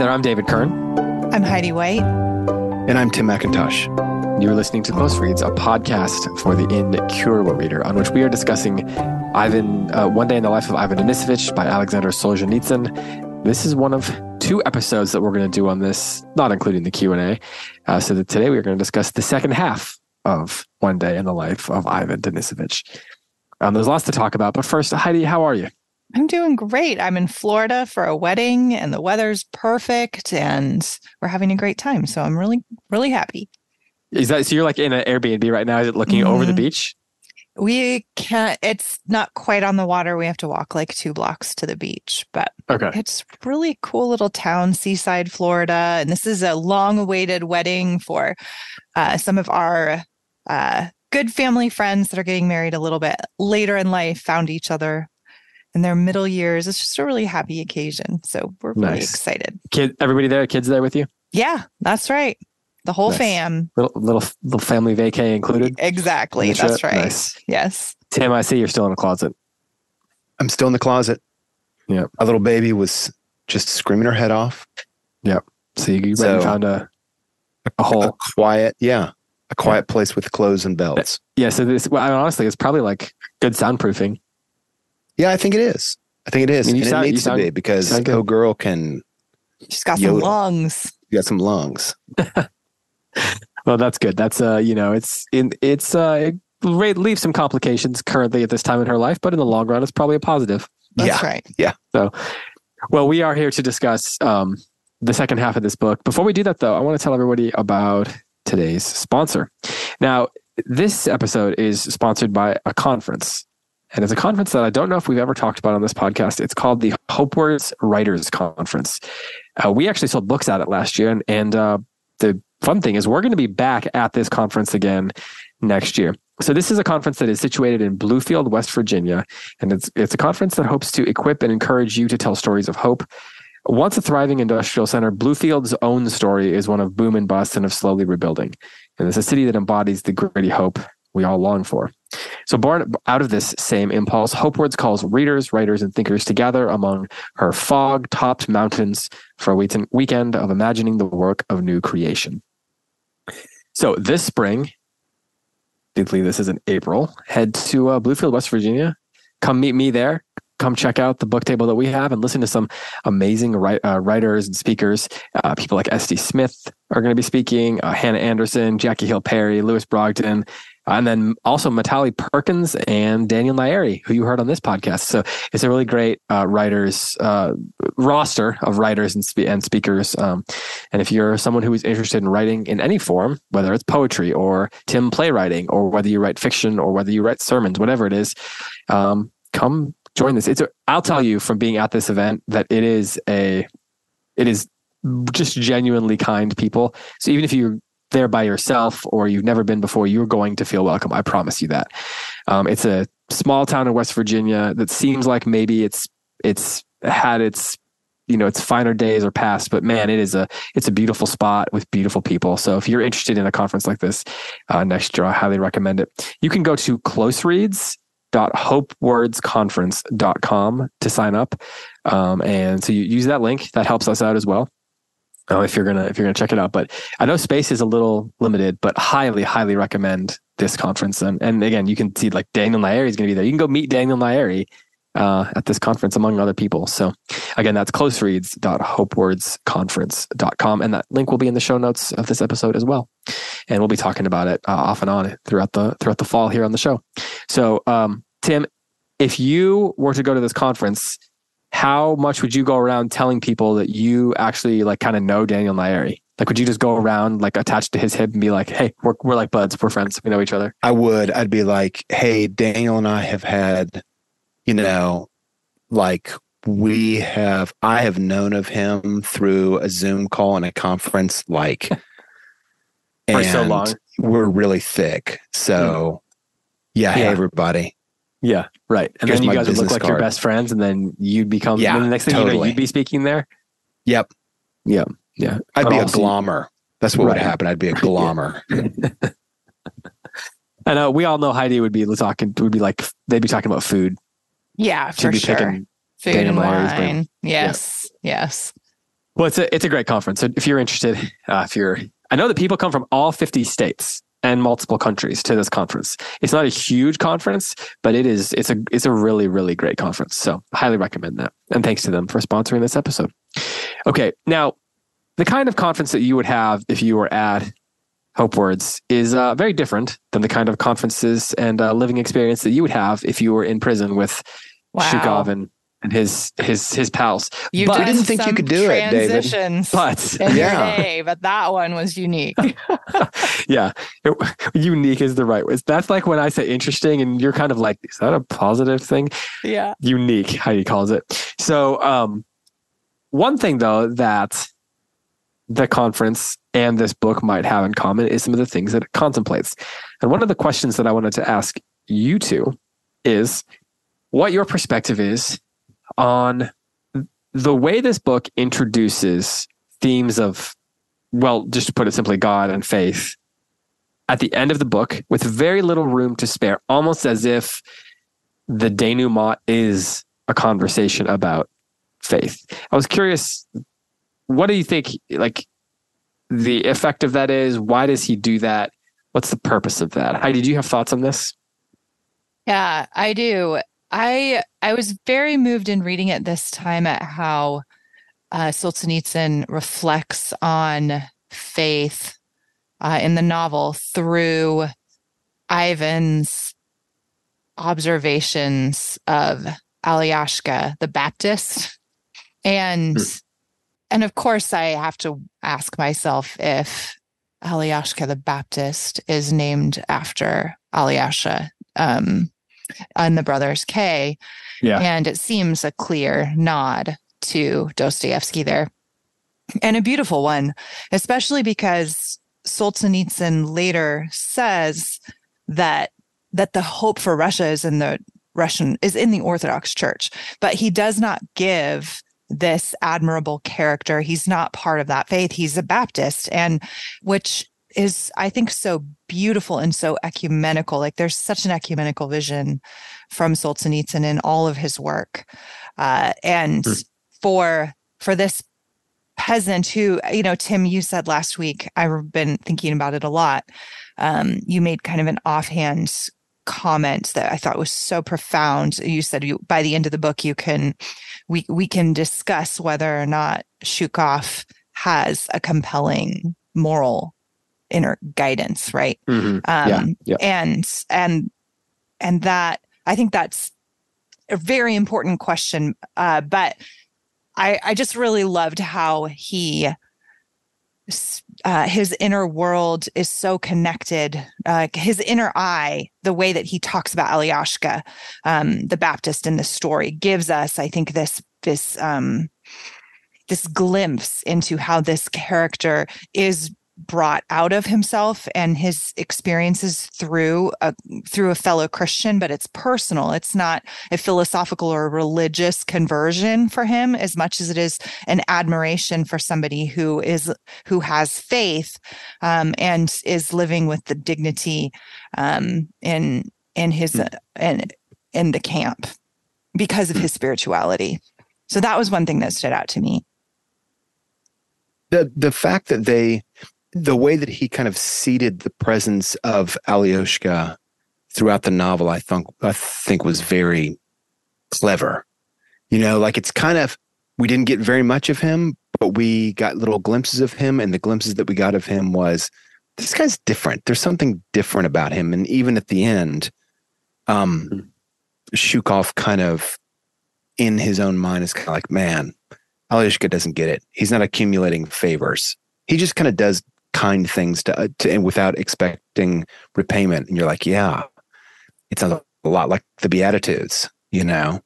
there, I'm David Kern. I'm Heidi White. And I'm Tim McIntosh. You're listening to Close Reads, a podcast for the Incurable reader, on which we are discussing Ivan, uh, One Day in the Life of Ivan Denisovich by Alexander Solzhenitsyn. This is one of two episodes that we're going to do on this, not including the Q&A. Uh, so that today we're going to discuss the second half of One Day in the Life of Ivan Denisovich. Um, there's lots to talk about, but first, Heidi, how are you? I'm doing great. I'm in Florida for a wedding and the weather's perfect and we're having a great time. So I'm really, really happy. Is that so? You're like in an Airbnb right now? Is it looking mm-hmm. over the mm-hmm. beach? We can't, it's not quite on the water. We have to walk like two blocks to the beach, but okay. it's really cool little town, seaside Florida. And this is a long awaited wedding for uh, some of our uh, good family friends that are getting married a little bit later in life, found each other in their middle years. It's just a really happy occasion. So we're really nice. excited. Kid, everybody there, kids there with you? Yeah, that's right. The whole nice. fam. Little, little little family vacay included. Exactly. That's right. Nice. Yes. Tim, I see you're still in the closet. I'm still in the closet. Yeah. A little baby was just screaming her head off. Yep. So you so, found a a hole. A quiet, yeah. A quiet yeah. place with clothes and uh, belts. Yeah. So this well, honestly it's probably like good soundproofing. Yeah, I think it is. I think it is. I mean, and sound, it needs to be because oh girl can She's got some lungs. You got some lungs. well, that's good. That's uh, you know, it's in it's uh it leaves some complications currently at this time in her life, but in the long run, it's probably a positive. That's yeah. right. Yeah. So, well, we are here to discuss um, the second half of this book. Before we do that, though, I want to tell everybody about today's sponsor. Now, this episode is sponsored by a conference. And it's a conference that I don't know if we've ever talked about on this podcast. It's called the Hopewords Writers Conference. Uh, we actually sold books at it last year, and, and uh, the fun thing is we're going to be back at this conference again next year. So this is a conference that is situated in Bluefield, West Virginia, and it's it's a conference that hopes to equip and encourage you to tell stories of hope. Once a thriving industrial center, Bluefield's own story is one of boom and bust and of slowly rebuilding. And it's a city that embodies the gritty hope we all long for. So, born out of this same impulse, Hopewords calls readers, writers, and thinkers together among her fog topped mountains for a weekend of imagining the work of new creation. So, this spring, believe this is in April, head to uh, Bluefield, West Virginia. Come meet me there. Come check out the book table that we have and listen to some amazing uh, writers and speakers. Uh, people like S.D. Smith are going to be speaking, uh, Hannah Anderson, Jackie Hill Perry, Lewis Brogdon, and then also Mitali Perkins and Daniel Nayeri, who you heard on this podcast. So it's a really great uh, writers uh, roster of writers and, spe- and speakers. Um, and if you're someone who is interested in writing in any form, whether it's poetry or Tim playwriting, or whether you write fiction or whether you write sermons, whatever it is, um, come join this. It's a, I'll tell you from being at this event that it is a it is just genuinely kind people. So even if you there by yourself or you've never been before, you're going to feel welcome. I promise you that. Um, it's a small town in West Virginia that seems like maybe it's it's had its you know its finer days are past but man it is a it's a beautiful spot with beautiful people so if you're interested in a conference like this uh, next year i highly recommend it you can go to close reads hopewordsconference.com to sign up um, and so you use that link that helps us out as well uh, if you're gonna if you're gonna check it out. But I know space is a little limited, but highly highly recommend this conference. And and again, you can see like Daniel Nayeri is gonna be there. You can go meet Daniel Nayeri uh, at this conference among other people. So again, that's closereads.hopewordsconference.com, and that link will be in the show notes of this episode as well. And we'll be talking about it uh, off and on throughout the throughout the fall here on the show. So um, Tim, if you were to go to this conference how much would you go around telling people that you actually like kind of know Daniel Nayeri? Like, would you just go around like attached to his hip and be like, "Hey, we're we're like buds, we're friends, we know each other"? I would. I'd be like, "Hey, Daniel and I have had, you know, like we have. I have known of him through a Zoom call and a conference, like, for so long. We're really thick. So, yeah, yeah. hey everybody, yeah, right. And Here's then you guys would look like card. your best friends, and then you'd become. Yeah, the next thing totally. you know, you'd be speaking there. Yep. Yeah. Yeah. I'd but be a glommer. That's what right. would happen. I'd be a glommer. and uh, we all know Heidi would be talking. Would be like they'd be talking about food. Yeah, for She'd be sure. Picking food and wine. Yes. Yeah. Yes. Well, it's a it's a great conference. So if you're interested, uh, if you're, I know that people come from all 50 states and multiple countries to this conference. It's not a huge conference, but it is. It's a it's a really really great conference. So highly recommend that. And thanks to them for sponsoring this episode. Okay, now the kind of conference that you would have if you were at Hope Words is uh, very different than the kind of conferences and uh, living experience that you would have if you were in prison with Wow. Shukov and, and his his his pals. You But- We didn't think you could do it, David. But Yeah. day, but that one was unique. yeah, it- unique is the right word. That's like when I say interesting, and you're kind of like, is that a positive thing? yeah. Unique, how he calls it. So, um, one thing though that the conference and this book might have in common is some of the things that it contemplates. And one of the questions that I wanted to ask you two is what your perspective is on the way this book introduces themes of, well, just to put it simply, God and faith at the end of the book with very little room to spare, almost as if the denouement is a conversation about faith. I was curious, what do you think, like, the effect of that is? Why does he do that? What's the purpose of that? Heidi, do you have thoughts on this? Yeah, I do. I I was very moved in reading it this time at how uh, Solzhenitsyn reflects on faith uh, in the novel through Ivan's observations of Alyoshka the Baptist, and and of course I have to ask myself if Alyoshka the Baptist is named after Alyosha um, and the brothers K. Yeah. And it seems a clear nod to Dostoevsky there. And a beautiful one, especially because Solzhenitsyn later says that that the hope for Russia is in the Russian is in the Orthodox Church, but he does not give this admirable character. He's not part of that faith. He's a Baptist, and which is, I think, so beautiful and so ecumenical. Like there's such an ecumenical vision from Solzhenitsyn in all of his work, uh, and Hmm. for for this peasant who, you know, Tim, you said last week. I've been thinking about it a lot. Um, you made kind of an offhand comment that I thought was so profound. You said you by the end of the book you can we we can discuss whether or not Shukov has a compelling moral inner guidance, right? Mhm. Um, yeah. Yeah. and and and that I think that's a very important question. Uh, but I I just really loved how he uh, his inner world is so connected. Uh, his inner eye, the way that he talks about Alyoshka, um, the Baptist in the story, gives us, I think, this this um, this glimpse into how this character is brought out of himself and his experiences through a through a fellow Christian, but it's personal. It's not a philosophical or religious conversion for him as much as it is an admiration for somebody who is who has faith um, and is living with the dignity um, in in his Hmm. uh, in in the camp because of his spirituality. So that was one thing that stood out to me. the the fact that they the way that he kind of seeded the presence of Alyoshka throughout the novel I think I think was very clever. You know, like it's kind of we didn't get very much of him, but we got little glimpses of him and the glimpses that we got of him was this guy's different. There's something different about him and even at the end um Shukov kind of in his own mind is kind of like, man, Alyoshka doesn't get it. He's not accumulating favors. He just kind of does kind things to, to and without expecting repayment. And you're like, yeah, it sounds a lot like the Beatitudes, you know?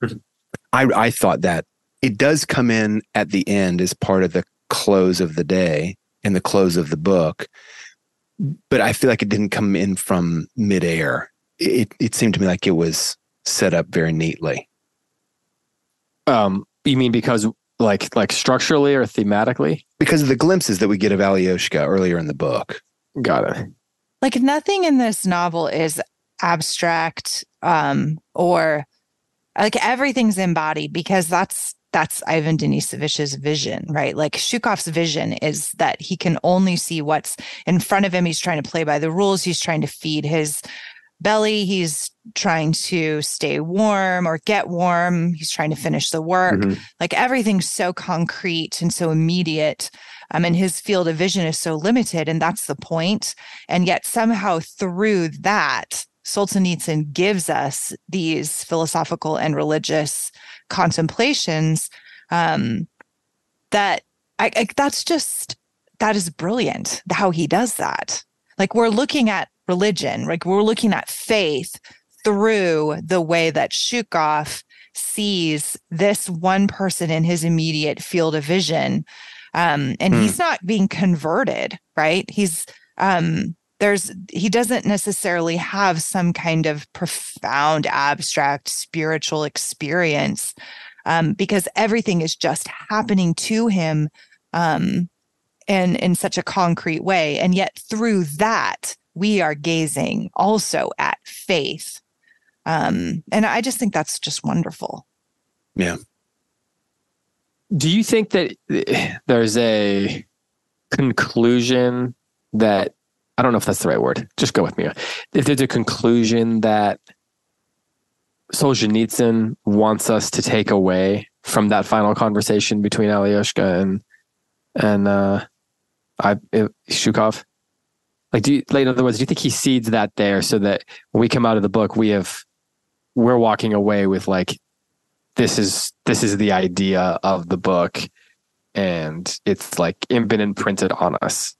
I, I thought that it does come in at the end as part of the close of the day and the close of the book. But I feel like it didn't come in from midair. It, it seemed to me like it was set up very neatly. Um, you mean because like like structurally or thematically? because of the glimpses that we get of Alyoshka earlier in the book. Got it. like nothing in this novel is abstract um or like everything's embodied because that's that's Ivan Denisovich's vision, right? Like Zhukov's vision is that he can only see what's in front of him. He's trying to play by the rules. He's trying to feed his belly. He's trying to stay warm or get warm. He's trying to finish the work. Mm-hmm. Like everything's so concrete and so immediate. Um, and his field of vision is so limited. And that's the point. And yet, somehow, through that, Solzhenitsyn gives us these philosophical and religious contemplations um, that I, I, that's just that is brilliant how he does that like we're looking at religion like we're looking at faith through the way that Zhukov sees this one person in his immediate field of vision. Um, and he's hmm. not being converted right? He's um, there's he doesn't necessarily have some kind of profound abstract spiritual experience um, because everything is just happening to him um, and in such a concrete way. And yet through that we are gazing also at faith um, and i just think that's just wonderful yeah do you think that there's a conclusion that I don't know if that's the right word. Just go with me. If there's a conclusion that Solzhenitsyn wants us to take away from that final conversation between Alyoshka and and uh, I Zhukov, like do you, like in other words, do you think he seeds that there so that when we come out of the book, we have we're walking away with like this is this is the idea of the book, and it's like been imprinted on us.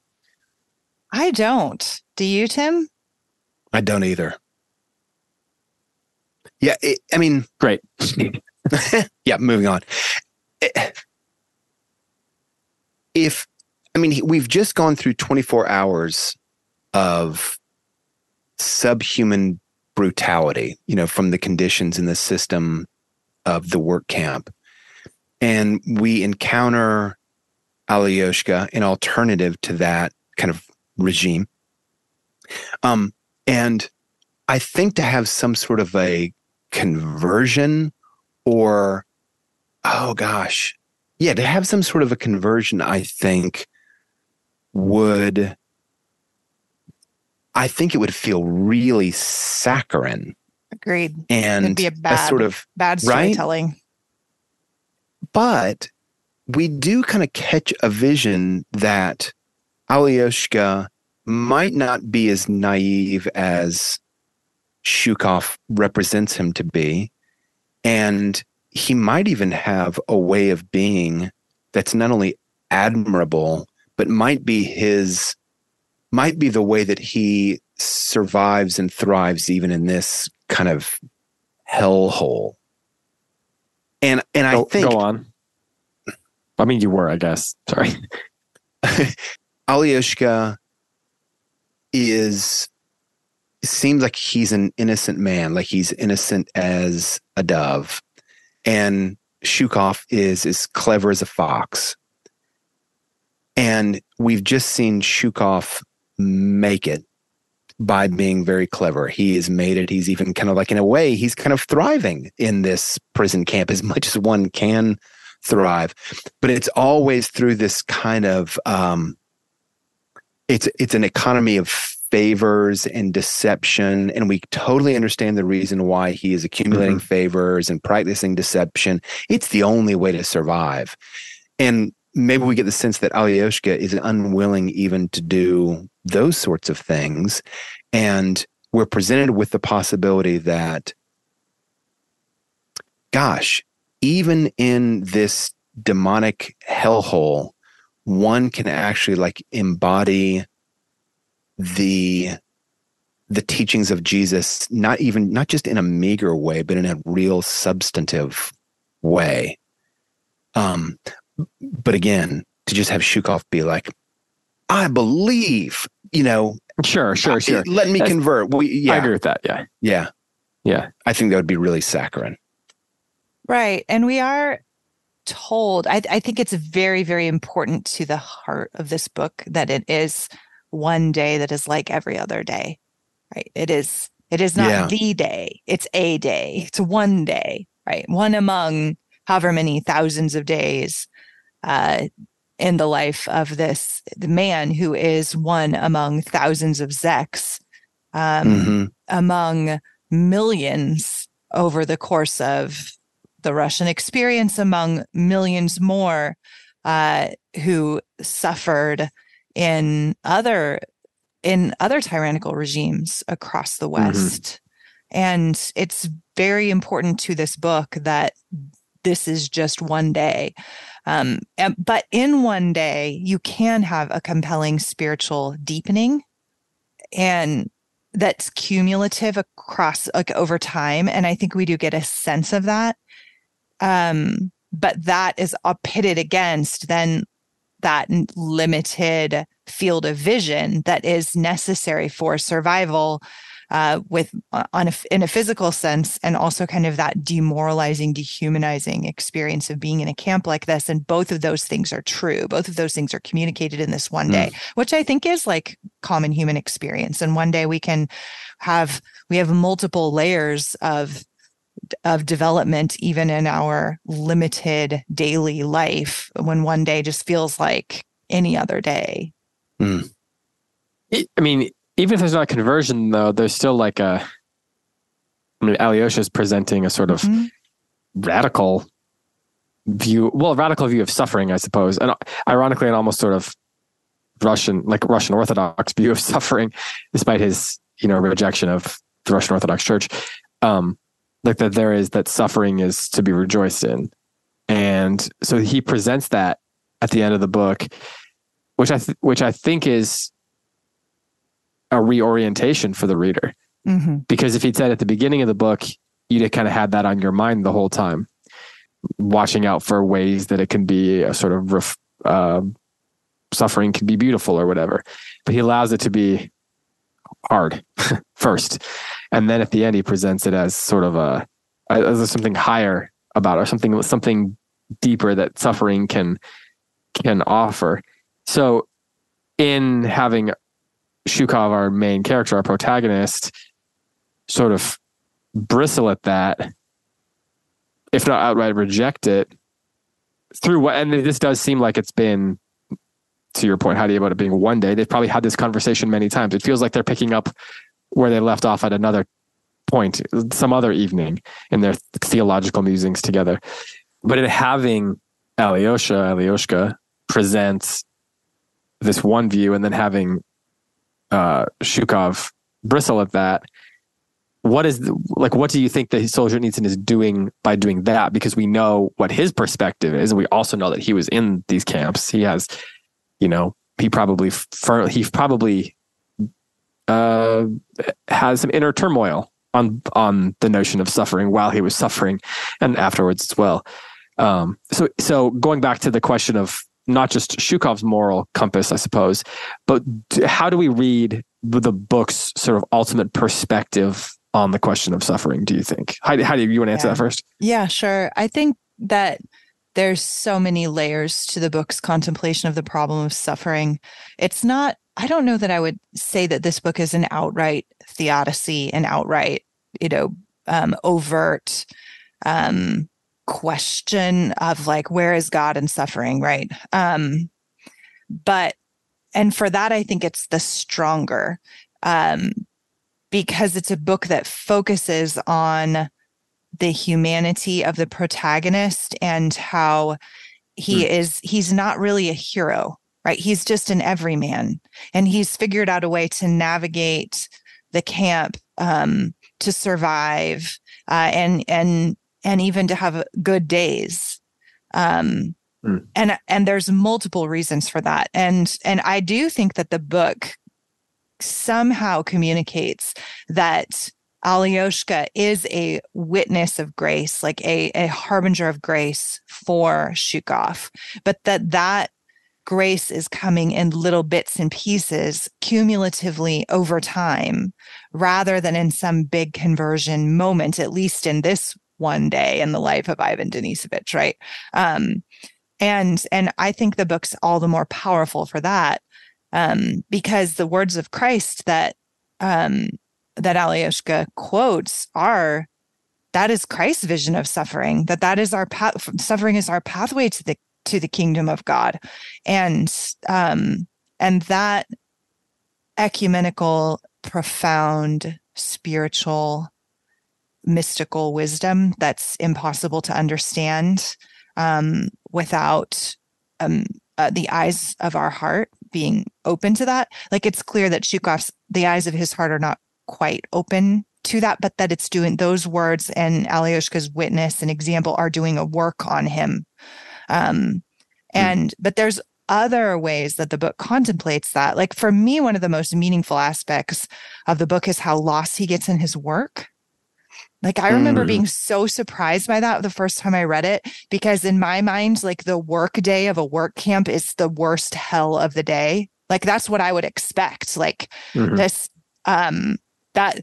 I don't. Do you, Tim? I don't either. Yeah, it, I mean, great. yeah, moving on. Eh, if, I mean, we've just gone through 24 hours of subhuman brutality, you know, from the conditions in the system of the work camp. And we encounter Alyoshka, an alternative to that kind of regime. Um, and I think to have some sort of a conversion or, oh gosh, yeah, to have some sort of a conversion, I think would, I think it would feel really saccharine. Agreed. And It'd be a bad, a sort of bad storytelling. Right? But we do kind of catch a vision that Alyoshka might not be as naive as Shukov represents him to be. And he might even have a way of being that's not only admirable, but might be his, might be the way that he survives and thrives even in this kind of hellhole. And and I go, think go on. I mean, you were, I guess. Sorry. Alyoshka is seems like he's an innocent man, like he's innocent as a dove. And Zhukov is as clever as a fox. And we've just seen Zhukov make it by being very clever. He has made it. He's even kind of like, in a way, he's kind of thriving in this prison camp as much as one can thrive. But it's always through this kind of um, it's it's an economy of favors and deception and we totally understand the reason why he is accumulating mm-hmm. favors and practicing deception it's the only way to survive and maybe we get the sense that Alyoshka is unwilling even to do those sorts of things and we're presented with the possibility that gosh even in this demonic hellhole one can actually like embody the the teachings of Jesus, not even not just in a meager way, but in a real substantive way. Um, but again, to just have Zhukov be like, I believe, you know, sure, sure, sure. Let me That's, convert. We, yeah. I agree with that. Yeah, yeah, yeah. I think that would be really saccharine. Right, and we are told, I, I think it's very, very important to the heart of this book that it is one day that is like every other day, right? It is, it is not yeah. the day, it's a day, it's one day, right? One among however many thousands of days uh, in the life of this man who is one among thousands of Zeks, um, mm-hmm. among millions over the course of the Russian experience, among millions more uh, who suffered in other in other tyrannical regimes across the mm-hmm. West. Mm-hmm. And it's very important to this book that this is just one day. Um, but in one day, you can have a compelling spiritual deepening and that's cumulative across like over time. And I think we do get a sense of that. Um, but that is pitted against then that limited field of vision that is necessary for survival uh, with uh, on a, in a physical sense and also kind of that demoralizing dehumanizing experience of being in a camp like this and both of those things are true both of those things are communicated in this one day mm. which i think is like common human experience and one day we can have we have multiple layers of of development even in our limited daily life when one day just feels like any other day mm. i mean even if there's not a conversion though there's still like a i mean alyosha is presenting a sort of mm-hmm. radical view well radical view of suffering i suppose and ironically an almost sort of russian like russian orthodox view of suffering despite his you know rejection of the russian orthodox church um like that there is that suffering is to be rejoiced in and so he presents that at the end of the book which i th- which i think is a reorientation for the reader. Mm-hmm. because if he'd said at the beginning of the book you'd kind of had that on your mind the whole time watching out for ways that it can be a sort of ref- uh, suffering can be beautiful or whatever. But he allows it to be hard first. And then at the end he presents it as sort of a as something higher about or something something deeper that suffering can can offer. So in having shukov our main character our protagonist sort of bristle at that if not outright reject it through what and this does seem like it's been to your point Heidi about it being one day they've probably had this conversation many times it feels like they're picking up where they left off at another point, some other evening in their theological musings together. But in having Alyosha, Alyoshka presents this one view and then having uh, Shukov bristle at that, what is the, like what do you think that Solzhenitsyn is doing by doing that? Because we know what his perspective is, and we also know that he was in these camps. He has, you know, he probably he probably uh, has some inner turmoil on on the notion of suffering while he was suffering and afterwards as well. Um, so so going back to the question of not just Shukov's moral compass, I suppose, but how do we read the book's sort of ultimate perspective on the question of suffering? Do you think? How, how do you, you want to answer yeah. that first? Yeah, sure. I think that there's so many layers to the book's contemplation of the problem of suffering. It's not I don't know that I would say that this book is an outright theodicy, an outright, you know, um, overt um, question of like, where is God in suffering, right? Um, but, and for that, I think it's the stronger um, because it's a book that focuses on the humanity of the protagonist and how he mm. is, he's not really a hero right? He's just an everyman and he's figured out a way to navigate the camp um, to survive uh, and and and even to have good days. Um, mm. And and there's multiple reasons for that. And and I do think that the book somehow communicates that Alyoshka is a witness of grace, like a, a harbinger of grace for Shukov, but that that grace is coming in little bits and pieces cumulatively over time rather than in some big conversion moment, at least in this one day in the life of Ivan Denisovich, right? Um, and and I think the book's all the more powerful for that um, because the words of Christ that um, that Alyoshka quotes are that is Christ's vision of suffering, that that is our path, suffering is our pathway to the to the kingdom of God. And um and that ecumenical profound spiritual mystical wisdom that's impossible to understand um, without um, uh, the eyes of our heart being open to that. Like it's clear that Shukov's the eyes of his heart are not quite open to that, but that it's doing those words and Alyosha's witness and example are doing a work on him. Um, and mm. but there's other ways that the book contemplates that. Like for me, one of the most meaningful aspects of the book is how lost he gets in his work. Like I remember mm. being so surprised by that the first time I read it because in my mind like the work day of a work camp is the worst hell of the day. Like that's what I would expect. Like mm-hmm. this um that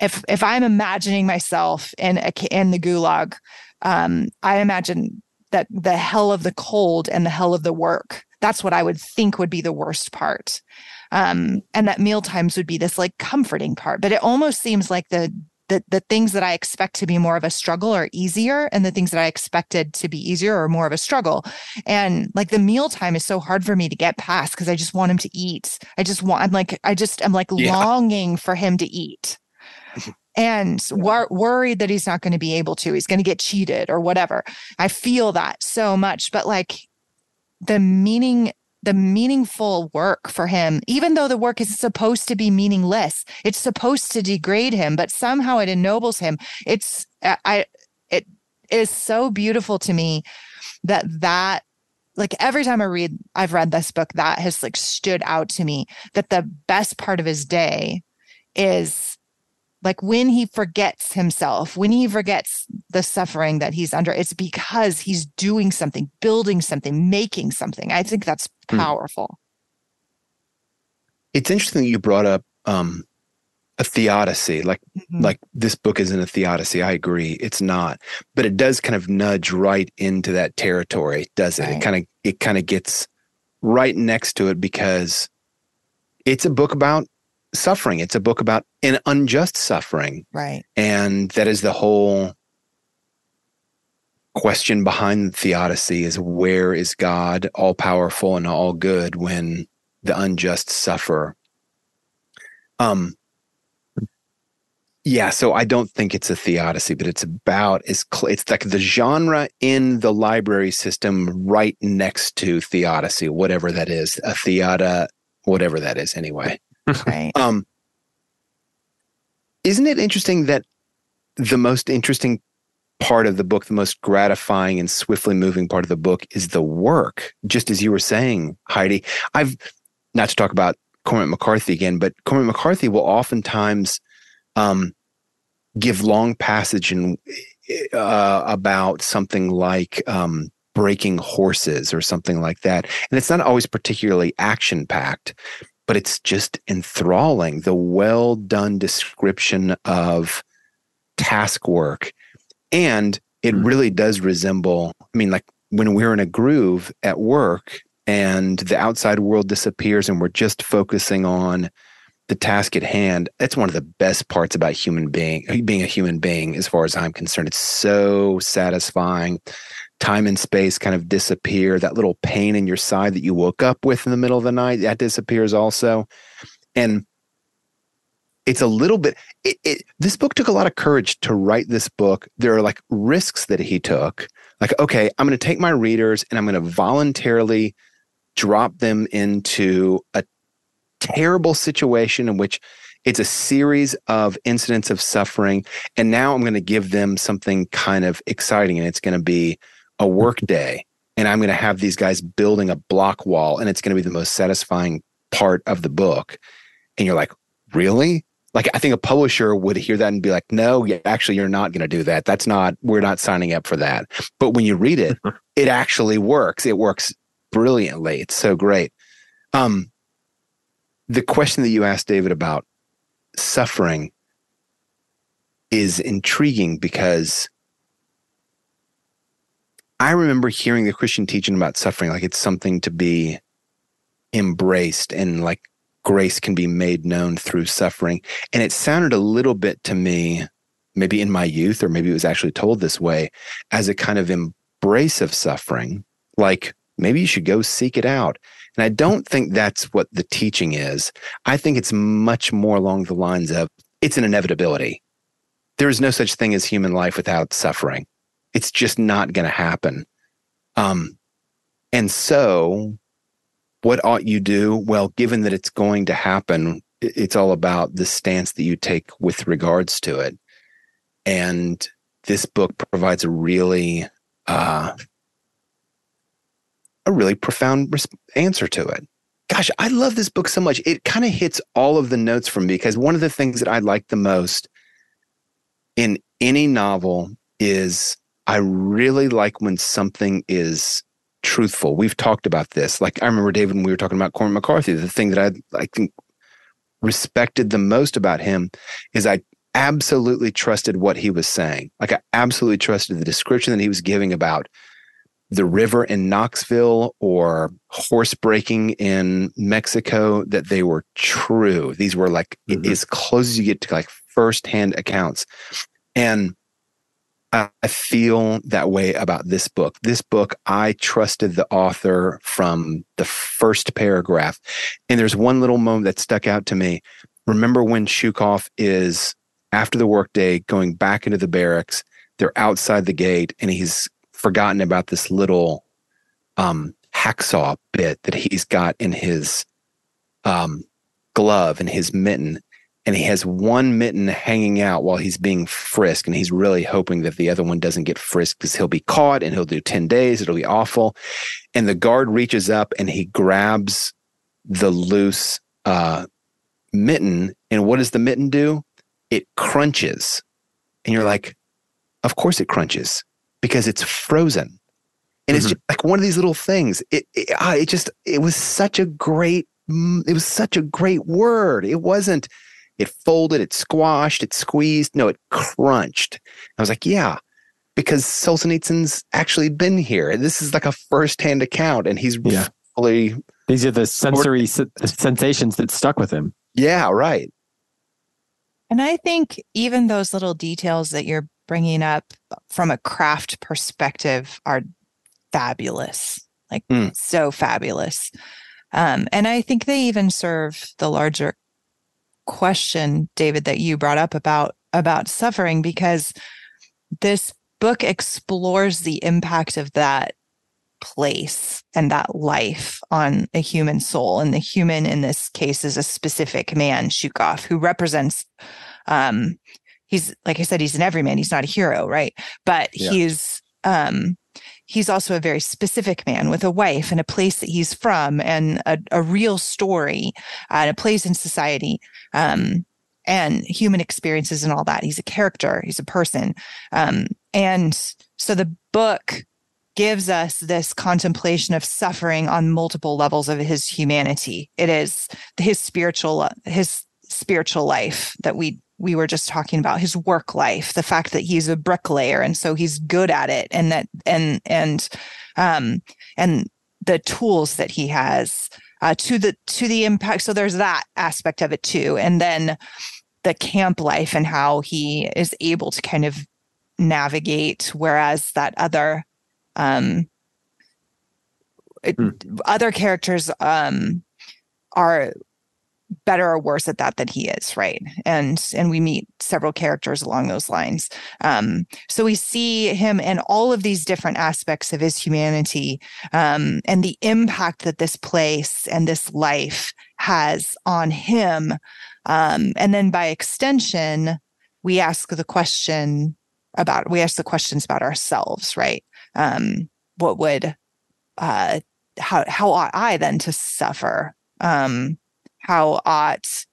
if if I'm imagining myself in a in the gulag um I imagine that the hell of the cold and the hell of the work that's what I would think would be the worst part. Um, and that meal times would be this like comforting part. But it almost seems like the the the things that I expect to be more of a struggle are easier, and the things that I expected to be easier are more of a struggle. And like the meal time is so hard for me to get past because I just want him to eat. I just want. I'm like I just I'm like yeah. longing for him to eat. and wor- worried that he's not going to be able to he's going to get cheated or whatever i feel that so much but like the meaning the meaningful work for him, even though the work is supposed to be meaningless. It's supposed to degrade him, but somehow it ennobles him. It's I it is so beautiful to me that that like every time I read I've read this book that has like stood out to me that the best part of his day is like when he forgets himself, when he forgets the suffering that he's under, it's because he's doing something, building something, making something. I think that's hmm. powerful. It's interesting that you brought up um, a theodicy. Like, mm-hmm. like this book isn't a theodicy. I agree, it's not, but it does kind of nudge right into that territory, does it? Right. It kind of it kind of gets right next to it because it's a book about suffering. It's a book about an unjust suffering. Right. And that is the whole question behind the theodicy is where is God all powerful and all good when the unjust suffer? Um yeah, so I don't think it's a theodicy, but it's about it's it's like the genre in the library system right next to theodicy, whatever that is, a theota, whatever that is anyway. Right. um, isn't it interesting that the most interesting part of the book, the most gratifying and swiftly moving part of the book is the work, just as you were saying, Heidi. I've not to talk about Cormac McCarthy again, but Cormac McCarthy will oftentimes um, give long passage and uh, about something like um, breaking horses or something like that, and it's not always particularly action packed but it's just enthralling. The well done description of task work. And it hmm. really does resemble, I mean, like when we're in a groove at work and the outside world disappears and we're just focusing on the task at hand that's one of the best parts about human being being a human being as far as i'm concerned it's so satisfying time and space kind of disappear. That little pain in your side that you woke up with in the middle of the night, that disappears also. And it's a little bit it, it, this book took a lot of courage to write this book there are like risks that he took like okay i'm going to take my readers and i'm going to voluntarily drop them into a terrible situation in which it's a series of incidents of suffering and now i'm going to give them something kind of exciting and it's going to be a work day and I'm going to have these guys building a block wall and it's going to be the most satisfying part of the book. And you're like, really? Like, I think a publisher would hear that and be like, no, actually, you're not going to do that. That's not, we're not signing up for that. But when you read it, it actually works. It works brilliantly. It's so great. Um, the question that you asked David about suffering is intriguing because I remember hearing the Christian teaching about suffering like it's something to be embraced and like grace can be made known through suffering. And it sounded a little bit to me maybe in my youth, or maybe it was actually told this way as a kind of embrace of suffering. Like maybe you should go seek it out. And I don't think that's what the teaching is. I think it's much more along the lines of it's an inevitability. There is no such thing as human life without suffering. It's just not going to happen. Um, and so, what ought you do? Well, given that it's going to happen, it's all about the stance that you take with regards to it. And this book provides a really, uh, a really profound answer to it. Gosh, I love this book so much. It kind of hits all of the notes for me because one of the things that I like the most in any novel is I really like when something is truthful. We've talked about this. Like I remember David when we were talking about Cormac McCarthy. The thing that I I think respected the most about him is I absolutely trusted what he was saying. Like I absolutely trusted the description that he was giving about the river in Knoxville or horse breaking in Mexico that they were true. These were like mm-hmm. as close as you get to like firsthand accounts. And I feel that way about this book. This book, I trusted the author from the first paragraph. And there's one little moment that stuck out to me. Remember when Shukov is after the workday going back into the barracks? They're outside the gate and he's forgotten about this little um, hacksaw bit that he's got in his um, glove and his mitten and he has one mitten hanging out while he's being frisked and he's really hoping that the other one doesn't get frisked because he'll be caught and he'll do 10 days. It'll be awful. And the guard reaches up and he grabs the loose uh, mitten. And what does the mitten do? It crunches. And you're like of course it crunches because it's frozen. And it's mm-hmm. like one of these little things. It, it, it just it was such a great mm, it was such a great word. It wasn't it folded, it squashed, it squeezed. No, it crunched. I was like, yeah, because Solzhenitsyn's actually been here. This is like a firsthand account, and he's yeah. fully. These are the sensory sensations that stuck with him. Yeah, right. And I think even those little details that you're bringing up from a craft perspective are fabulous, like mm. so fabulous. Um, and I think they even serve the larger question, David, that you brought up about about suffering, because this book explores the impact of that place and that life on a human soul. And the human in this case is a specific man, Shukov, who represents um he's like I said, he's an everyman. He's not a hero, right? But yeah. he's um he's also a very specific man with a wife and a place that he's from and a, a real story uh, and a place in society um, and human experiences and all that. He's a character, he's a person. Um, and so the book gives us this contemplation of suffering on multiple levels of his humanity. It is his spiritual his spiritual life that we we were just talking about his work life the fact that he's a bricklayer and so he's good at it and that and and um and the tools that he has uh, to the to the impact so there's that aspect of it too and then the camp life and how he is able to kind of navigate whereas that other um hmm. other characters um are better or worse at that than he is right? And and we meet several characters along those lines. Um, so we see him in all of these different aspects of his humanity um, and the impact that this place and this life has on him. Um, and then by extension we ask the question about we ask the questions about ourselves right? Um, what would uh, how how ought i then to suffer? Um how ought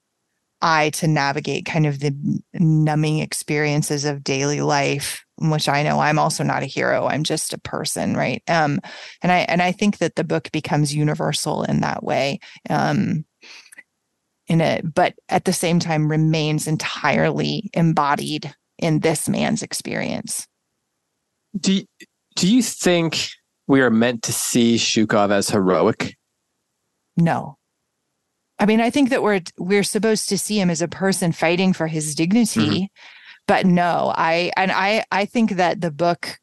I to navigate kind of the numbing experiences of daily life, which I know I'm also not a hero. I'm just a person, right? Um, and I and I think that the book becomes universal in that way. Um, in it, but at the same time remains entirely embodied in this man's experience. Do do you think we are meant to see Shukov as heroic? No. I mean, I think that we're we're supposed to see him as a person fighting for his dignity, mm-hmm. but no, I and I I think that the book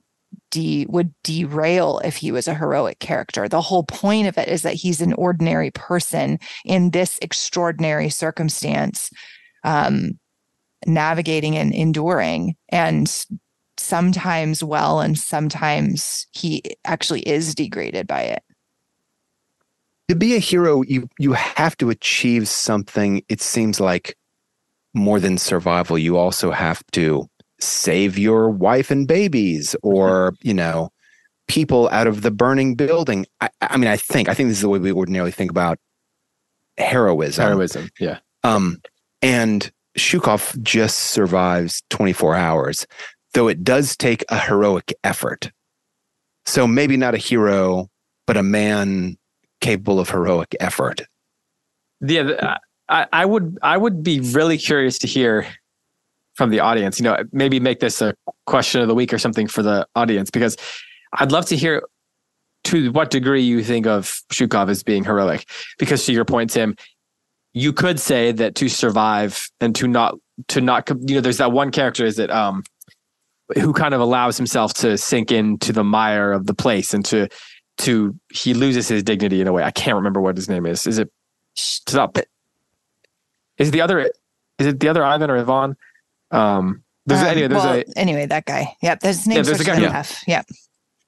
de- would derail if he was a heroic character. The whole point of it is that he's an ordinary person in this extraordinary circumstance, um, navigating and enduring, and sometimes well, and sometimes he actually is degraded by it. To be a hero, you you have to achieve something. It seems like more than survival. You also have to save your wife and babies or you know people out of the burning building I, I, mean i think i think this is the way we ordinarily think about heroism heroism yeah um and shukov just survives 24 hours though it does take a heroic effort so maybe not a hero but a man capable of heroic effort yeah I, I would i would be really curious to hear from the audience. You know, maybe make this a question of the week or something for the audience because I'd love to hear to what degree you think of Shukov as being heroic. Because to your point, Tim, you could say that to survive and to not to not you know, there's that one character is that um who kind of allows himself to sink into the mire of the place and to to he loses his dignity in a way. I can't remember what his name is. Is it stop? Is it the other? Is it the other Ivan or Ivan? Um, there's um, anyway, there's well, a anyway that guy. Yep, his name Yeah, there's a guy- yeah. yeah.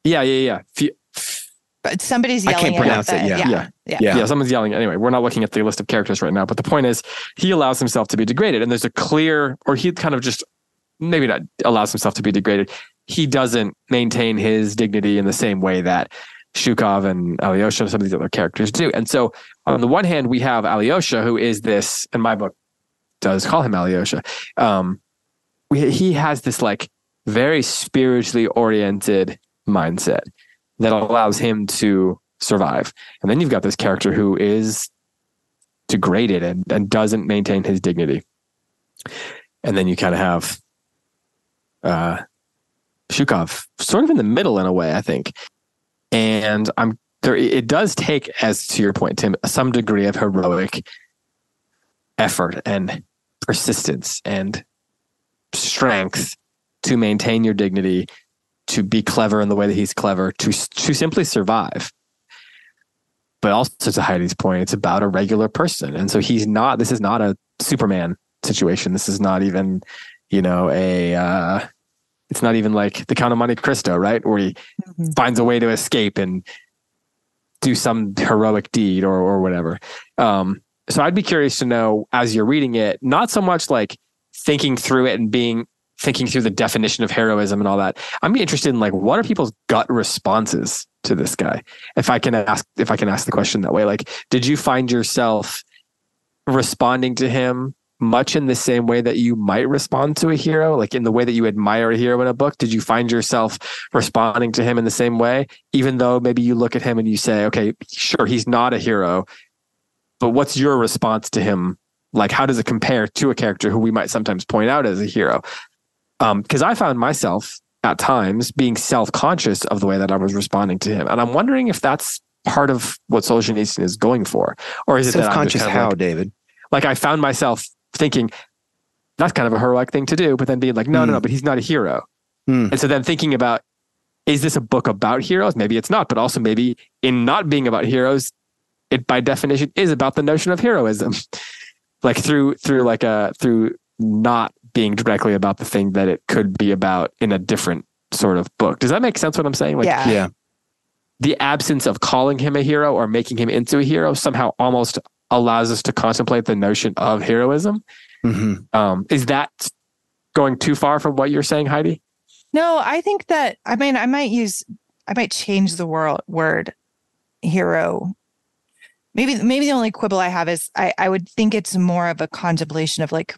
Yeah, yeah, yeah. But somebody's yelling. I can't pronounce it, yeah. Yeah. Yeah. Yeah. yeah. yeah someone's yelling. Anyway, we're not looking at the list of characters right now, but the point is he allows himself to be degraded. And there's a clear, or he kind of just maybe not allows himself to be degraded. He doesn't maintain his dignity in the same way that Shukov and Alyosha some of these other characters do. And so on the one hand, we have Alyosha, who is this, and my book does call him Alyosha. Um, we, he has this like very spiritually oriented mindset that allows him to survive. And then you've got this character who is degraded and, and doesn't maintain his dignity. And then you kind of have uh, Shukov sort of in the middle in a way, I think. And I'm there. It does take, as to your point, Tim, some degree of heroic effort and persistence and strength to maintain your dignity, to be clever in the way that he's clever, to to simply survive. But also to Heidi's point, it's about a regular person, and so he's not. This is not a Superman situation. This is not even, you know, a. Uh, it's not even like the Count of Monte Cristo, right, where he Mhm. finds a way to escape and do some heroic deed or or whatever. Um, so I'd be curious to know as you're reading it, not so much like thinking through it and being thinking through the definition of heroism and all that. I'm interested in like what are people's gut responses to this guy? If I can ask if I can ask the question that way, like did you find yourself responding to him much in the same way that you might respond to a hero, like in the way that you admire a hero in a book? Did you find yourself responding to him in the same way, even though maybe you look at him and you say, okay, sure, he's not a hero, but what's your response to him? Like, how does it compare to a character who we might sometimes point out as a hero? Um, because I found myself at times being self conscious of the way that I was responding to him. And I'm wondering if that's part of what Solzhenitsyn is going for. Or is it just self-conscious kind of how like- david like I found myself thinking that's kind of a heroic thing to do, but then being like, no, no, no, Hmm. but he's not a hero. Hmm. And so then thinking about, is this a book about heroes? Maybe it's not, but also maybe in not being about heroes, it by definition is about the notion of heroism. like through through like a through not being directly about the thing that it could be about in a different sort of book. Does that make sense what I'm saying? Like yeah. yeah the absence of calling him a hero or making him into a hero somehow almost allows us to contemplate the notion of heroism. hmm Um, is that going too far from what you're saying, Heidi? No, I think that I mean I might use I might change the word word hero. Maybe maybe the only quibble I have is I, I would think it's more of a contemplation of like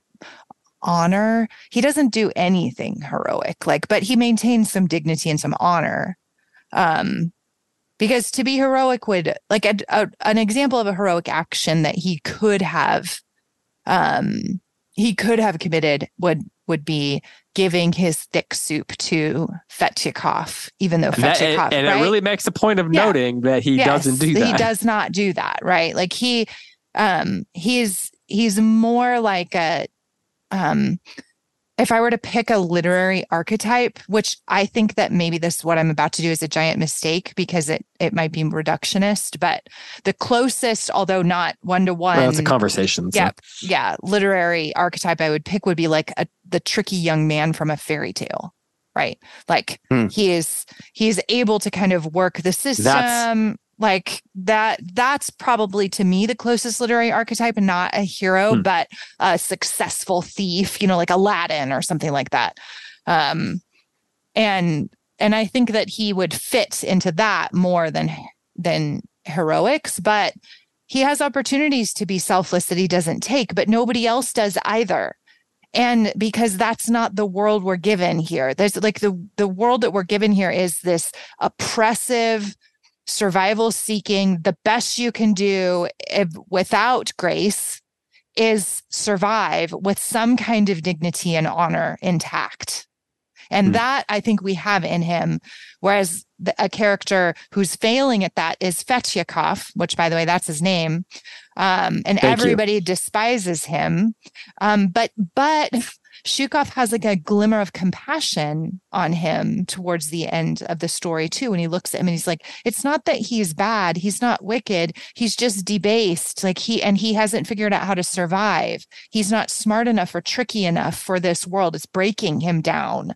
honor. He doesn't do anything heroic, like, but he maintains some dignity and some honor. Um, because to be heroic would like a, a, an example of a heroic action that he could have um he could have committed would would be giving his thick soup to Fetyukov, even though that- and- and right? it really makes a point of Yeah. noting that he Yes, doesn't do that. He does not do that, right? Like he um he's he's more like a um if I were to pick a literary archetype, which I think that maybe this what I'm about to do is a giant mistake because it it might be reductionist, but the closest, although not one to one, it's a conversation. So. Yeah, yeah, literary archetype I would pick would be like a the tricky young man from a fairy tale, right? Like hmm. he is he's able to kind of work the system. That's, like that that's probably to me the closest literary archetype and not a hero hmm. but a successful thief you know like aladdin or something like that um and and i think that he would fit into that more than than heroics but he has opportunities to be selfless that he doesn't take but nobody else does either and because that's not the world we're given here there's like the the world that we're given here is this oppressive survival seeking, the best you can do if, without grace is survive with some kind of dignity and honor intact. And mm. that I think we have in him. Whereas the, a character who's failing at that is Fetyukov, which by the way, that's his name. Um, and Thank everybody you. despises him. Um, but, but Shukov has like a glimmer of compassion on him towards the end of the story too. When he looks at him and he's like, it's not that he's bad. He's not wicked. He's just debased. Like he, and he hasn't figured out how to survive. He's not smart enough or tricky enough for this world. It's breaking him down.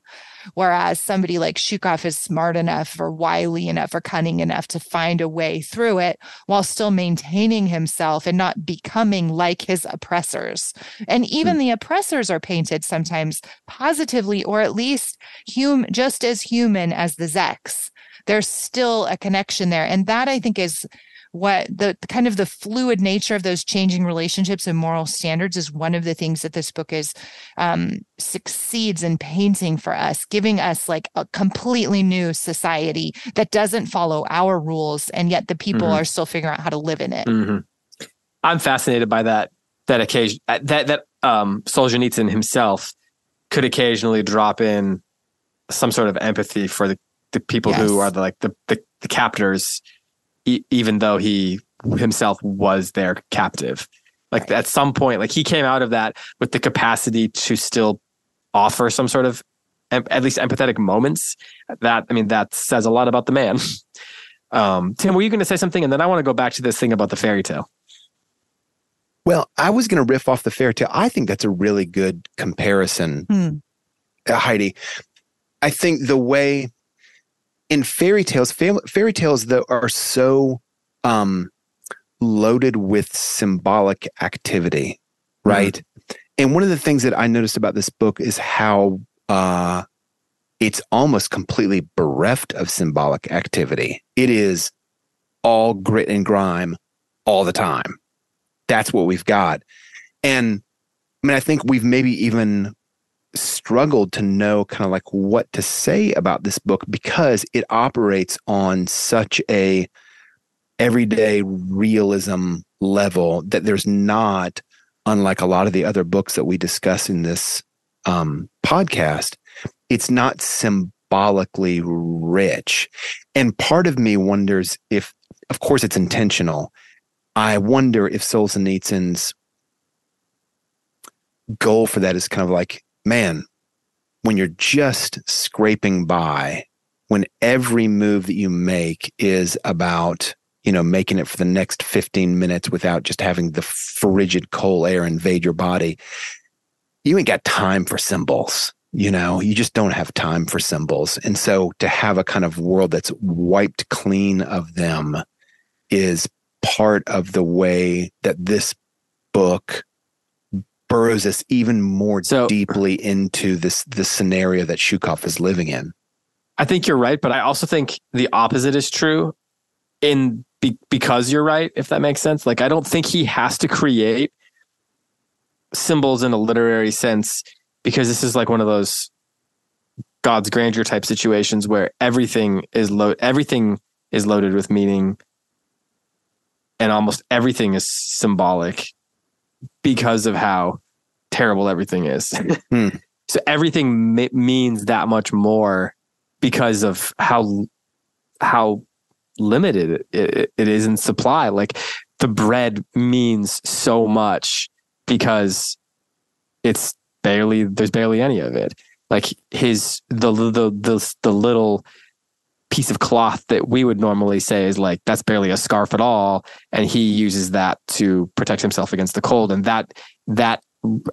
Whereas somebody like Shukov is smart enough or wily enough or cunning enough to find a way through it while still maintaining himself and not becoming like his oppressors. And even mm. the oppressors are painted sometimes positively or at least hum- just as human as the Zeks. There's still a connection there. And that I think is what the kind of the fluid nature of those changing relationships and moral standards is one of the things that this book is um, succeeds in painting for us, giving us like a completely new society that doesn't follow our rules, and yet the people mm-hmm. are still figuring out how to live in it. Mm-hmm. I'm fascinated by that. That occasion uh, that that um, Solzhenitsyn himself could occasionally drop in some sort of empathy for the, the people yes. who are the, like the, the, the captors e- even though he himself was their captive. Like right. at some point, like he came out of that with the capacity to still offer some sort of at least empathetic moments. That I mean, that says a lot about the man. Um, Tim, were you going to say something? And then I want to go back to this thing about the fairy tale. Well, I was going to riff off the fairy tale. I think that's a really good comparison, hmm. Uh, Heidi. I think the way in fairy tales, fairy tales that are so um, loaded with symbolic activity, mm-hmm. right? Mm-hmm. And one of the things that I noticed about this book is how uh, it's almost completely bereft of symbolic activity. It is all grit and grime all the time. That's what we've got. And I mean, I think we've maybe even struggled to know kind of like what to say about this book because it operates on such a everyday realism level that there's not unlike a lot of the other books that we discuss in this um, podcast it's not symbolically rich. And part of me wonders if of course it's intentional. I wonder if solzhenitsyn's goal for that is kind of like man, when you're just scraping by, when every move that you make is about, you know, making it for the next 15 minutes without just having the frigid cold air invade your body, you ain't got time for symbols. You know, you just don't have time for symbols. And so to have a kind of world that's wiped clean of them is part of the way that this book burrows us even more so, deeply into this this scenario that Shukov is living in. I think you're right, but I also think the opposite is true in be, because you're right, if that makes sense. Like I don't think he has to create symbols in a literary sense because this is like one of those God's grandeur type situations where everything is load everything is loaded with meaning and almost everything is symbolic because of how terrible everything is. hmm. So everything means that much more because of how how limited it, it is in supply. Like the bread means so much because it's barely there's barely any of it. Like his the the the the little piece of cloth that we would normally say is like that's barely a scarf at all and he uses that to protect himself against the cold and that that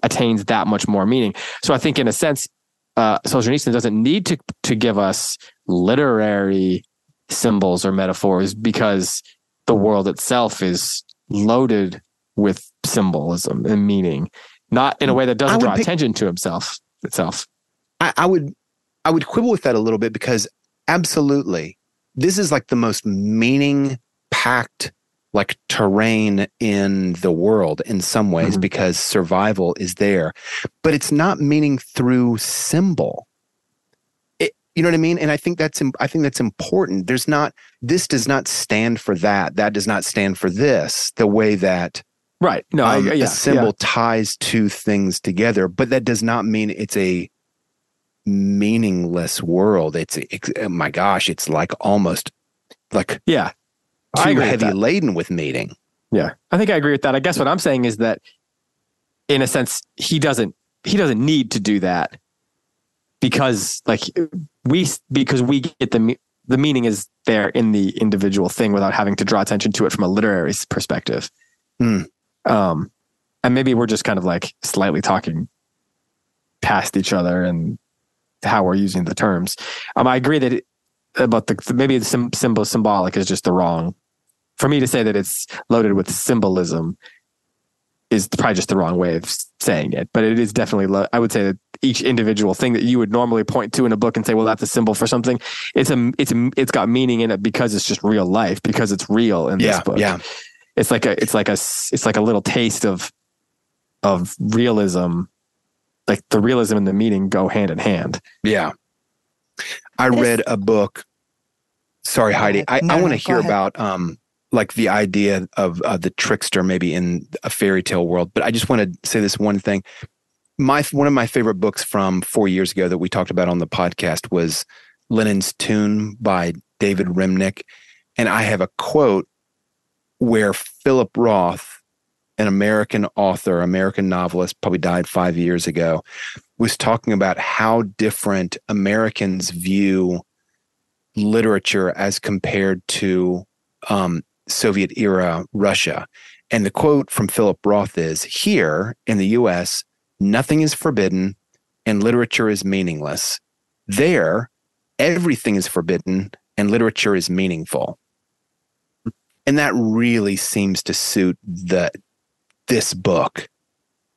attains that much more meaning. So i think in a sense uh solzhenitsyn doesn't need to to give us literary symbols or metaphors because the world itself is loaded with symbolism and meaning not in a way that doesn't draw pick, attention to himself itself. I, I would i would quibble with that a little bit because Absolutely. This is like the most meaning packed like terrain in the world in some ways mm-hmm. because survival is there but it's not meaning through symbol it, you know what i mean and i think that's i think that's important there's not this does not stand for that that does not stand for this the way that right no um, I, yeah, a symbol yeah. ties two things together but that does not mean it's a meaningless world. It's, it's oh my gosh, it's like almost like yeah, too heavy laden with meaning. Yeah, I think I agree with that. I guess what I'm saying is that, in a sense, he doesn't he doesn't need to do that because like we because we get the the meaning is there in the individual thing without having to draw attention to it from a literary perspective. Mm. Um, and maybe we're just kind of like slightly talking past each other and how we're using the terms. Um, I agree that it, about the maybe the symbol symbolic is just the wrong. For me to say that it's loaded with symbolism is probably just the wrong way of saying it, but it is definitely. Lo- I would say that each individual thing that you would normally point to in a book and say, "Well, that's a symbol for something," it's a it's a, it's got meaning in it because it's just real life because it's real in yeah, this book. Yeah, it's like a it's like a it's like a little taste of of realism like the realism and the meaning go hand in hand. Yeah. I read a book. Sorry, Heidi. I, no, I want to hear ahead. about um like the idea of uh, the trickster maybe in a fairy tale world, but I just want to say this one thing. My one of my favorite books from 4 years ago that we talked about on the podcast was Lenin's Tomb by David Remnick, and I have a quote where Philip Roth an American author, American novelist, probably died five years ago, was talking about how different Americans view literature as compared to um, Soviet era Russia. And the quote from Philip Roth is Here in the US, nothing is forbidden and literature is meaningless. There, everything is forbidden and literature is meaningful. And that really seems to suit the this book.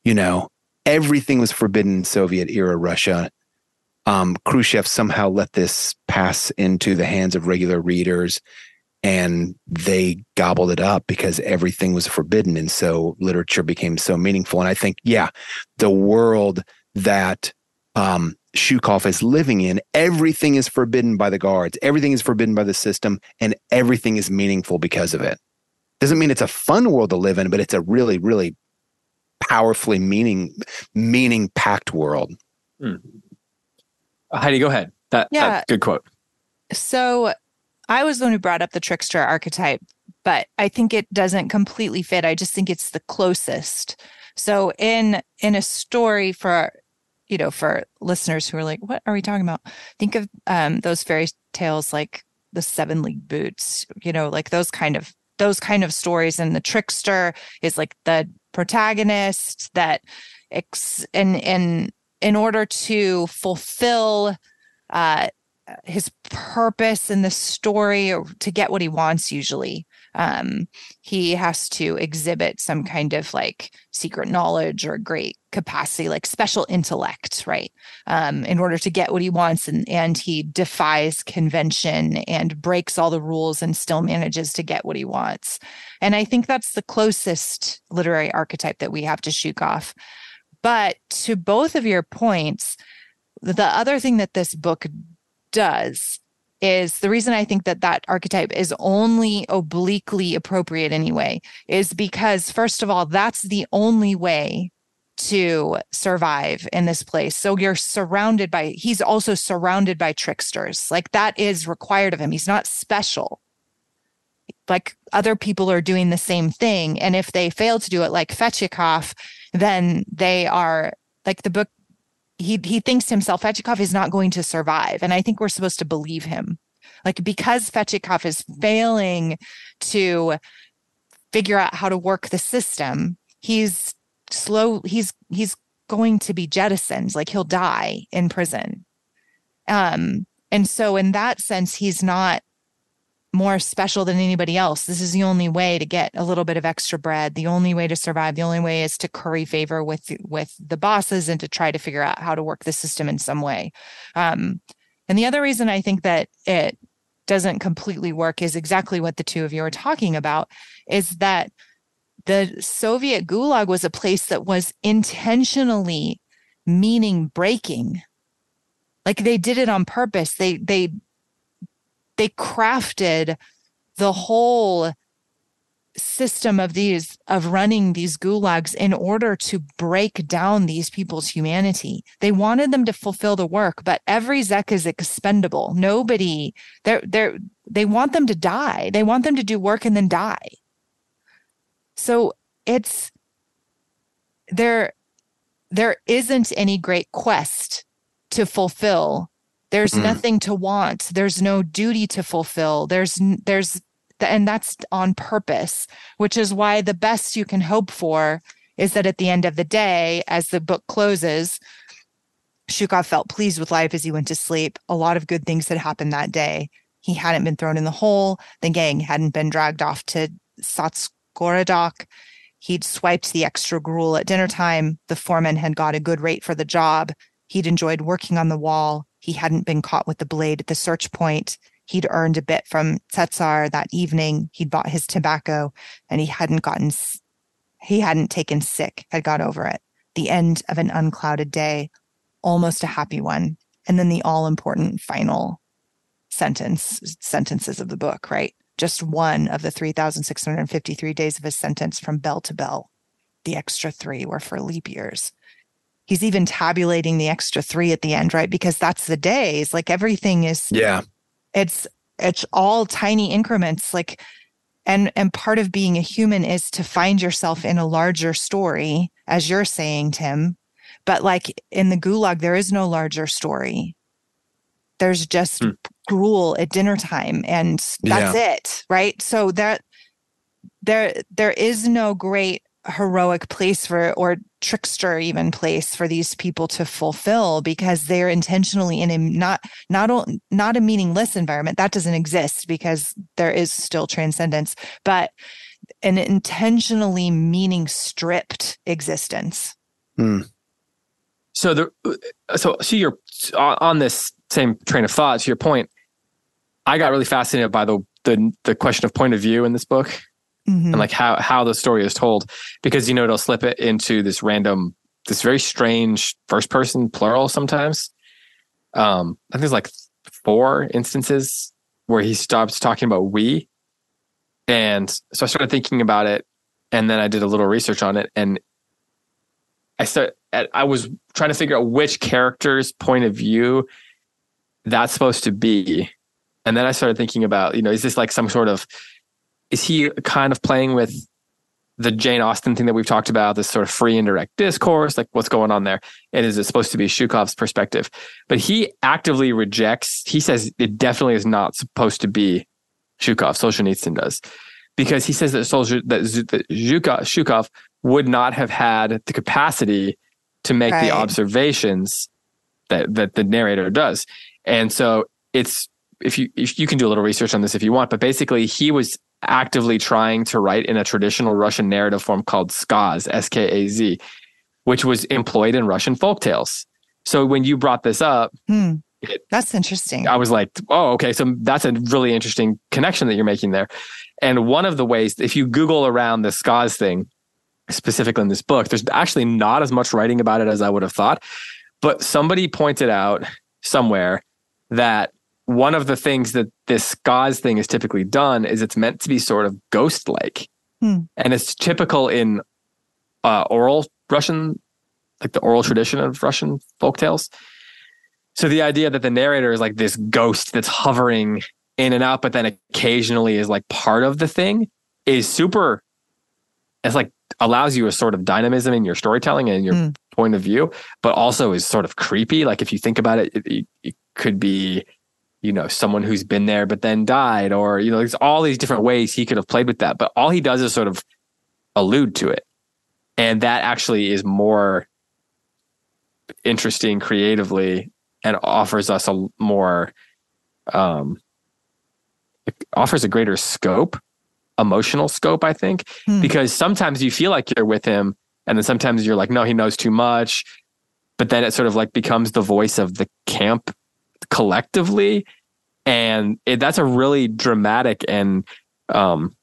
You know, everything was forbidden in Soviet era Russia. Um, Khrushchev somehow let this pass into the hands of regular readers and they gobbled it up because everything was forbidden. And so literature became so meaningful. And I think, yeah, the world that um, Shukov is living in, everything is forbidden by the guards, everything is forbidden by the system, and everything is meaningful because of it. Doesn't mean it's a fun world to live in, but it's a really, really powerfully meaning meaning packed world. Mm. Heidi, go ahead. That, yeah. That, good quote. So I was the one who brought up the trickster archetype, but I think it doesn't completely fit. I just think it's the closest. So in in a story for you know for listeners who are like, what are we talking about? Think of um, those fairy tales like the Seven League Boots, you know, like those kind of those kind of stories. And the trickster is like the protagonist that ex- in in in order to fulfill uh his purpose in the story or to get what he wants usually um, he has to exhibit some kind of like secret knowledge or great capacity like special intellect right? Um, in order to get what he wants and and he defies convention and breaks all the rules and still manages to get what he wants. And i think that's the closest literary archetype that we have to Shukov but to both of your points the other thing that this book does is the reason I think that that archetype is only obliquely appropriate anyway is because first of all that's the only way to survive in this place. So you're surrounded by he's also surrounded by tricksters. Like that is required of him. He's not special. Like other people are doing the same thing and if they fail to do it like Fetyukov then they are like the book he he thinks to himself Fetyukov is not going to survive, and I think we're supposed to believe him, like because Fetyukov is failing to figure out how to work the system. He's slow. He's he's going to be jettisoned, like he'll die in prison. Um, and so in that sense, he's not more special than anybody else. This is the only way to get a little bit of extra bread. The only way to survive. The only way is to curry favor with with the bosses and to try to figure out how to work the system in some way. Um, and the other reason I think that it doesn't completely work is exactly what the two of you are talking about. Is that the Soviet Gulag was a place that was intentionally meaning breaking. Like they did it on purpose. They they they crafted the whole system of these of running these gulags in order to break down these people's humanity. They wanted them to fulfill the work but every zek is expendable. Nobody they're they're they want them to die. They want them to do work and then die. So it's there there isn't any great quest to fulfill there's mm. nothing to want. There's no duty to fulfill. There's there's and that's on purpose, which is why the best you can hope for is that at the end of the day, as the book closes, Shukov felt pleased with life as he went to sleep. A lot of good things had happened that day. He hadn't been thrown in the hole. The gang hadn't been dragged off to Sotsgorodok. He'd swiped the extra gruel at dinner time. The foreman had got a good rate for the job. He'd enjoyed working on the wall. He hadn't been caught with the blade at the search point. He'd earned a bit from Tsezar that evening. He'd bought his tobacco and he hadn't gotten, he hadn't taken sick, had got over it. The end of an unclouded day, almost a happy one. And then the all important final sentence, sentences of the book, right? Just one of the 3,653 days of his sentence from bell to bell. The extra three were for leap years he's even tabulating the extra three at the end, right? Because that's the days. Like everything is yeah. It's it's all tiny increments. Like and and part of being a human is to find yourself in a larger story, as you're saying, Tim. But like in the gulag, there is no larger story. There's just hmm. gruel at dinner time, and that's yeah. it, right? So that there there is no great heroic place for or trickster even place for these people to fulfill because they're intentionally in a not not not a meaningless environment. That doesn't exist because there is still transcendence but an intentionally meaning stripped existence. Hmm. so the so so you're on this same train of thought to your point i got really fascinated by the the, the question of point of view in this book mm-hmm. and like how how the story is told because you know it'll slip it into this random this very strange first person plural sometimes. Um i think there's like four instances where he stops talking about we. And so i started thinking about it and then i did a little research on it and i started i was trying to figure out which character's point of view that's supposed to be. And then i started thinking about you know is this like some sort of is he kind of playing with the Jane Austen thing that we've talked about, this sort of free indirect discourse, like what's going on there? And is it supposed to be Shukov's perspective? But he actively rejects, he says it definitely is not supposed to be Shukov, Solzhenitsyn does. Because he says that, Solzh- that, that Shukov, Shukov would not have had the capacity to make right. the observations that, that the narrator does. And so it's, if you, if you can do a little research on this if you want, but basically he was actively trying to write in a traditional Russian narrative form called skaz, S K A Z, which was employed in Russian folk tales. So when you brought this up, hmm. it, that's interesting. I was like, oh, okay. So that's a really interesting connection that you're making there. And one of the ways, if you Google around the skaz thing, specifically in this book, there's actually not as much writing about it as I would have thought. But somebody pointed out somewhere that one of the things that this skaz thing is typically done is it's meant to be sort of ghost like. Hmm. And it's typical in uh, oral Russian, like the oral tradition of Russian folk tales. So the idea that the narrator is like this ghost that's hovering in and out, but then occasionally is like part of the thing is super, it's like allows you a sort of dynamism in your storytelling and your Mm. point of view, but also is sort of creepy. Like if you think about it, it, it could be, you know, someone who's been there but then died, or you know, there's all these different ways he could have played with that. But all he does is sort of allude to it, and that actually is more interesting creatively and offers us a more um it offers a greater scope emotional scope i think Hmm. because sometimes you feel like you're with him and then sometimes you're like no he knows too much but then it sort of like becomes the voice of the camp collectively. And it, that's a really dramatic and um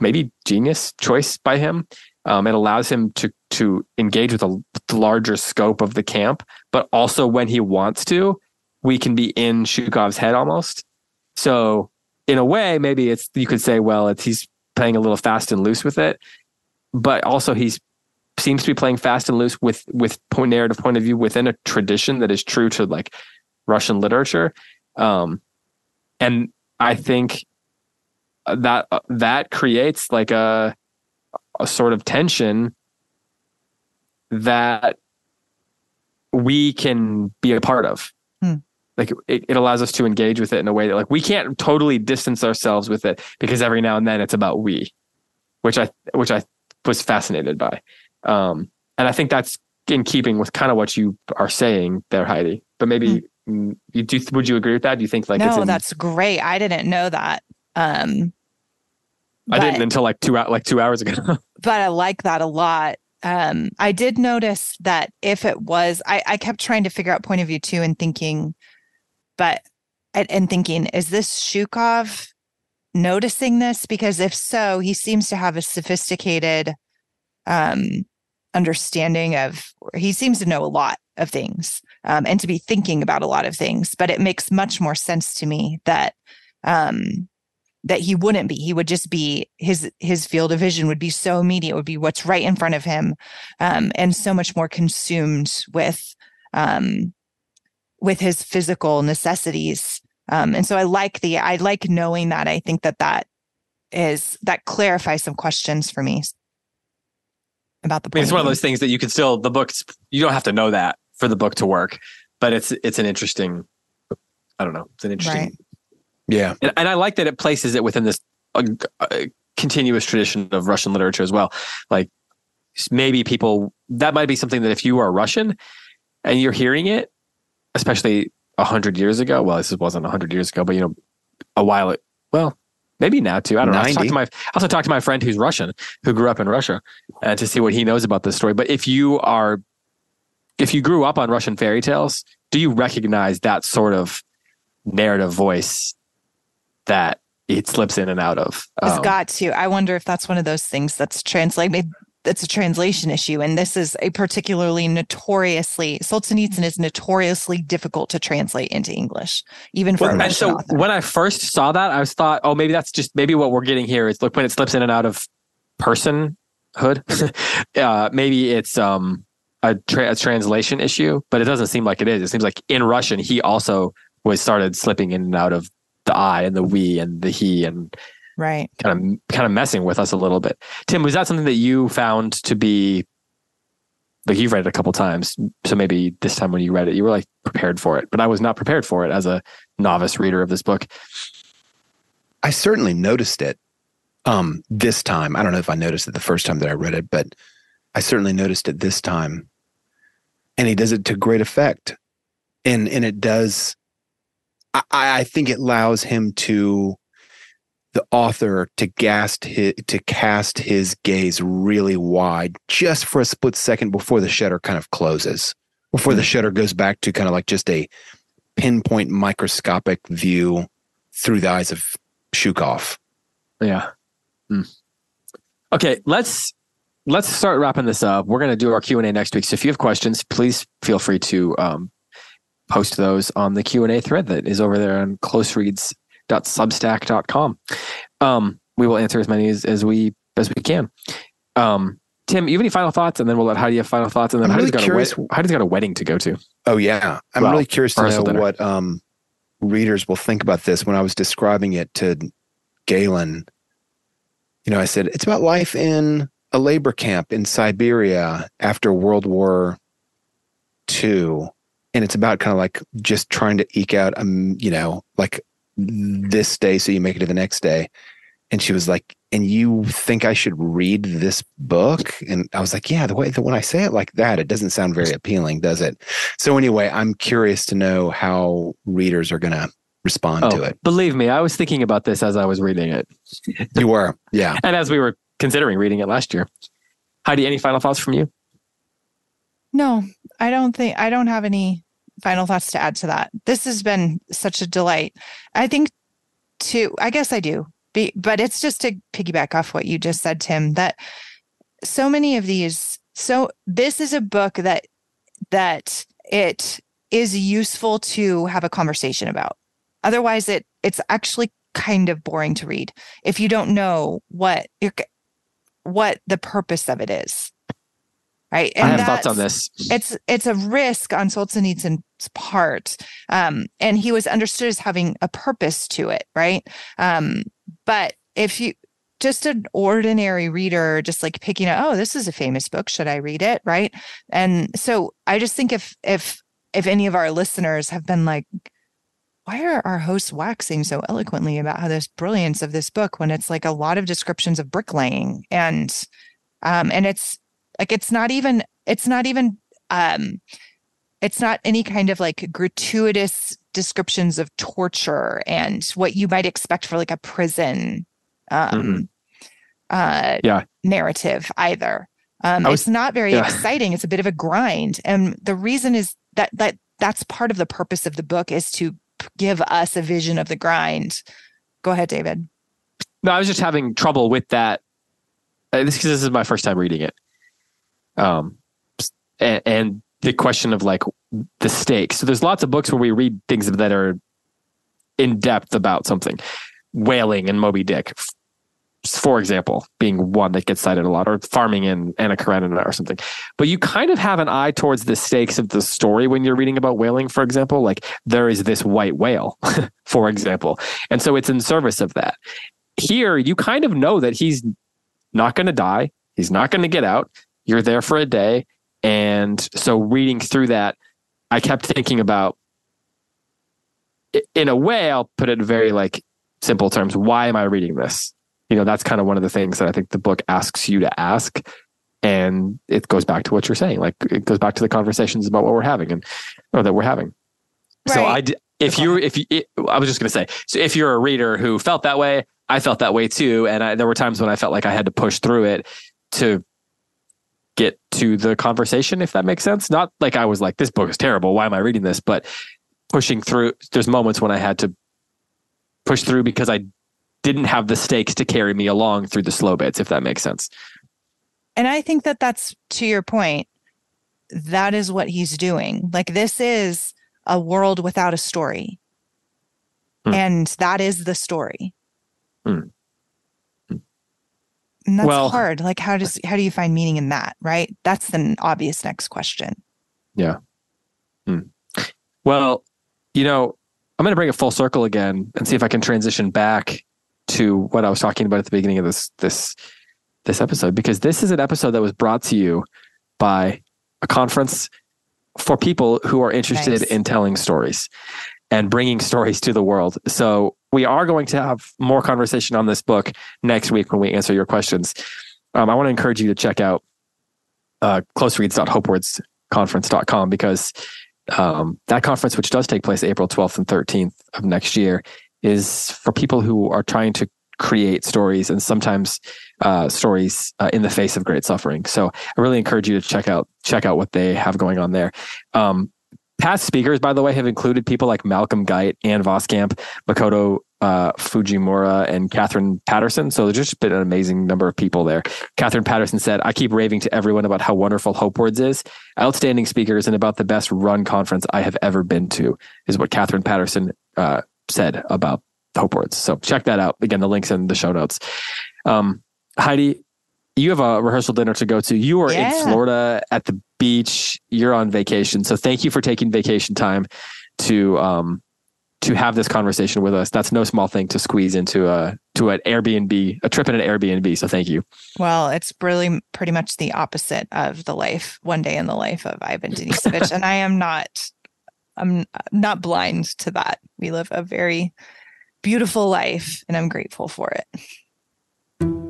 maybe genius choice by him. Um, it allows him to to engage with a larger scope of the camp, but also when he wants to, we can be in Shukov's head almost. So in a way, maybe it's you could say, well, it's he's playing a little fast and loose with it, but also he's seems to be playing fast and loose with with point narrative point of view within a tradition that is true to like Russian literature, um, and I think that that creates like a a sort of tension that we can be a part of. Hmm. Like it, it allows us to engage with it in a way that like we can't totally distance ourselves with it because every now and then it's about we, which I which I was fascinated by. Um, and I think that's in keeping with kind of what you are saying there, Heidi. But maybe mm, you do would you agree with that? Do you think like no, in, that's great. I didn't know that. Um, I didn't until like two like two hours ago. but I like that a lot. Um, I did notice that if it was, I, I kept trying to figure out point of view too and thinking, but and, and thinking, is this Shukov noticing this? Because if so, he seems to have a sophisticated um, understanding of. He seems to know a lot of things um, and to be thinking about a lot of things. But it makes much more sense to me that um, that he wouldn't be he would just be his his field of vision would be so immediate would be what's right in front of him um, and so much more consumed with um, with his physical necessities um, and so i like the i like knowing that i think that that is that clarifies some questions for me about the I mean, it's one of those things that you can still the books. You don't have to know that for the book to work, but it's it's an interesting. I don't know. It's an interesting, Right. Yeah. and, and I like that it places it within this uh, uh, continuous tradition of Russian literature as well. Like maybe people that might be something that if you are Russian and you're hearing it, especially a hundred years ago. Well, this wasn't a hundred years ago, but you know, a while. Well, maybe now too. I don't know. I also talked 90. to my I also talked to my friend who's Russian, who grew up in Russia, uh, to see what he knows about this story. But if you are, if you grew up on Russian fairy tales, do you recognize that sort of narrative voice that it slips in and out of? It's got to. I wonder if that's one of those things that's translate. Maybe that's a translation issue, and this is a particularly notoriously Solzhenitsyn is notoriously difficult to translate into English, even for Well, so author. when I first saw that, I was thought, oh, maybe that's just maybe what we're getting here is look when it slips in and out of personhood. uh, maybe it's um a, tra- a translation issue, but it doesn't seem like it is. It seems like in Russian he also was started slipping in and out of the I and the we and the he and right. kind of kind of messing with us a little bit. Tim, was that something that you found to be like you've read it a couple times, so maybe this time when you read it, you were like prepared for it, but I was not prepared for it as a novice reader of this book. I certainly noticed it um, this time. I don't know if I noticed it the first time that I read it, but I certainly noticed it this time. And he does it to great effect. And and it does I, I think it allows him to the author to cast his, to cast his gaze really wide just for a split second before the shutter kind of closes. Before the shutter goes back to kind of like just a pinpoint microscopic view through the eyes of Shukov. Yeah. Hmm. Okay, let's let's start wrapping this up. We're going to do our Q and A next week. So if you have questions, please feel free to um, post those on the Q and A thread that is over there on closereads.substack.com. Um, we will answer as many as, as we as we can. Um, Tim, you have any final thoughts? And then we'll let Heidi have final thoughts. And then I'm Heidi's, really got a curious- wed- Heidi's got a wedding to go to. Oh yeah, I'm Well, really curious to know dinner. what um, readers will think about this. When I was describing it to Galen, you know, I said it's about life in a labor camp in Siberia after World War II. And it's about kind of like just trying to eke out, um, you know, like this day so you make it to the next day. And she was like, and you think I should read this book? And I was like, yeah, the way that when I say it like that, it doesn't sound very appealing, does it? So anyway, I'm curious to know how readers are going to respond Oh, to it. believe me, I was thinking about this as I was reading it, You were, yeah. and as we were considering reading it last year. Heidi, any final thoughts from you? No, I don't think I don't have any final thoughts to add to that. This has been such a delight. I think to I guess I do. Be, but it's just to piggyback off what you just said Tim that so many of these so this is a book that that it is useful to have a conversation about. Otherwise it it's actually kind of boring to read if you don't know what you're, what the purpose of it is. Right? I have thoughts on this. it's it's a risk on Solzhenitsyn's part, um, and he was understood as having a purpose to it, right? Um, but if you just an ordinary reader, just like picking up, oh, this is a famous book, should I read it, right? And so I just think if if if any of our listeners have been like, why are our hosts waxing so eloquently about how this brilliance of this book when it's like a lot of descriptions of bricklaying and um and it's like it's not even it's not even um it's not any kind of like gratuitous descriptions of torture and what you might expect for like a prison um uh Yeah. narrative either. Um was- it's not very yeah. exciting. It's a bit of a grind. And the reason is that that that's part of the purpose of the book is to give us a vision of the grind go ahead david No, I was just having trouble with that. Uh, this because this is my first time reading it. Um, and, and the question of like the stakes. So there's lots of books where we read things that are in depth about something, whaling and Moby Dick, for example, being one that gets cited a lot, or farming in Anna Karenina or something. But you kind of have an eye towards the stakes of the story when you're reading about whaling, for example. Like there is this white whale, for example, and so it's in service of that. Here you kind of know that he's not going to die. He's not going to get out. You're there for a day. And so reading through that i kept thinking about in a way i'll put it very like simple terms why am i reading this you know that's kind of one of the things that i think the book asks you to ask and it goes back to what you're saying like it goes back to the conversations about what we're having and or that we're having so Right. I, d- if you, if you, it, I was just going to say, so if you're a reader who felt that way, I felt that way too, and I, there were times when I felt like I had to push through it to get to the conversation, if that makes sense. Not like I was like, this book is terrible. Why am I reading this? But pushing through. There's moments when I had to push through because I didn't have the stakes to carry me along through the slow bits, if that makes sense. And I think that that's to your point. That is what he's doing. Like this is a world without a story. Hmm. And that is the story. Hmm. Hmm. And that's Well- hard. Like how does how do you find meaning in that, right? That's the obvious next question. Yeah. Well, you know, I'm going to bring it full circle again and see if I can transition back to what I was talking about at the beginning of this this this episode because this is an episode that was brought to you by a conference for people who are interested Nice. in telling stories and bringing stories to the world. So we are going to have more conversation on this book next week when we answer your questions. Um, I want to encourage you to check out uh, closereads.hopewordsconference.com because um, that conference, which does take place April 12th and 13th of next year, is for people who are trying to create stories and sometimes uh, stories uh, in the face of great suffering. So I really encourage you to check out check out what they have going on there. Um, past speakers, by the way, have included people like Malcolm Guite, Ann Voskamp, Makoto uh, Fujimura, and Katherine Paterson. So there's just been an amazing number of people there. Katherine Paterson said, I keep raving to everyone about how wonderful Hope Words is. Outstanding speakers and about the best run conference I have ever been to, is what Katherine Paterson uh, said about Hope Words. So check that out. Again, the link's in the show notes. Um, Heidi, you have a rehearsal dinner to go to. You are Yeah. in Florida at the beach. You're on vacation. So thank you for taking vacation time to um, to have this conversation with us. That's no small thing to squeeze into a to an Airbnb, a trip in an Airbnb. So thank you. Well, it's really pretty much the opposite of the life, one day in the life of Ivan Denisovich, and I am not, I'm not blind to that. We live a very beautiful life, and I'm grateful for it.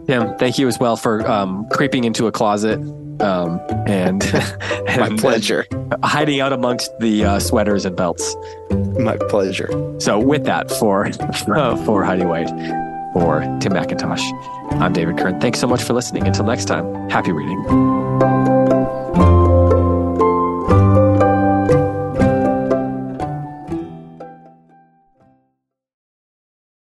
Tim, thank you as well for um, creeping into a closet um, and, and My pleasure. hiding out amongst the uh, sweaters and belts. My pleasure. So, with that, for uh, for Heidi White, for Tim McIntosh, I'm David Kern. Thanks so much for listening. Until next time, happy reading.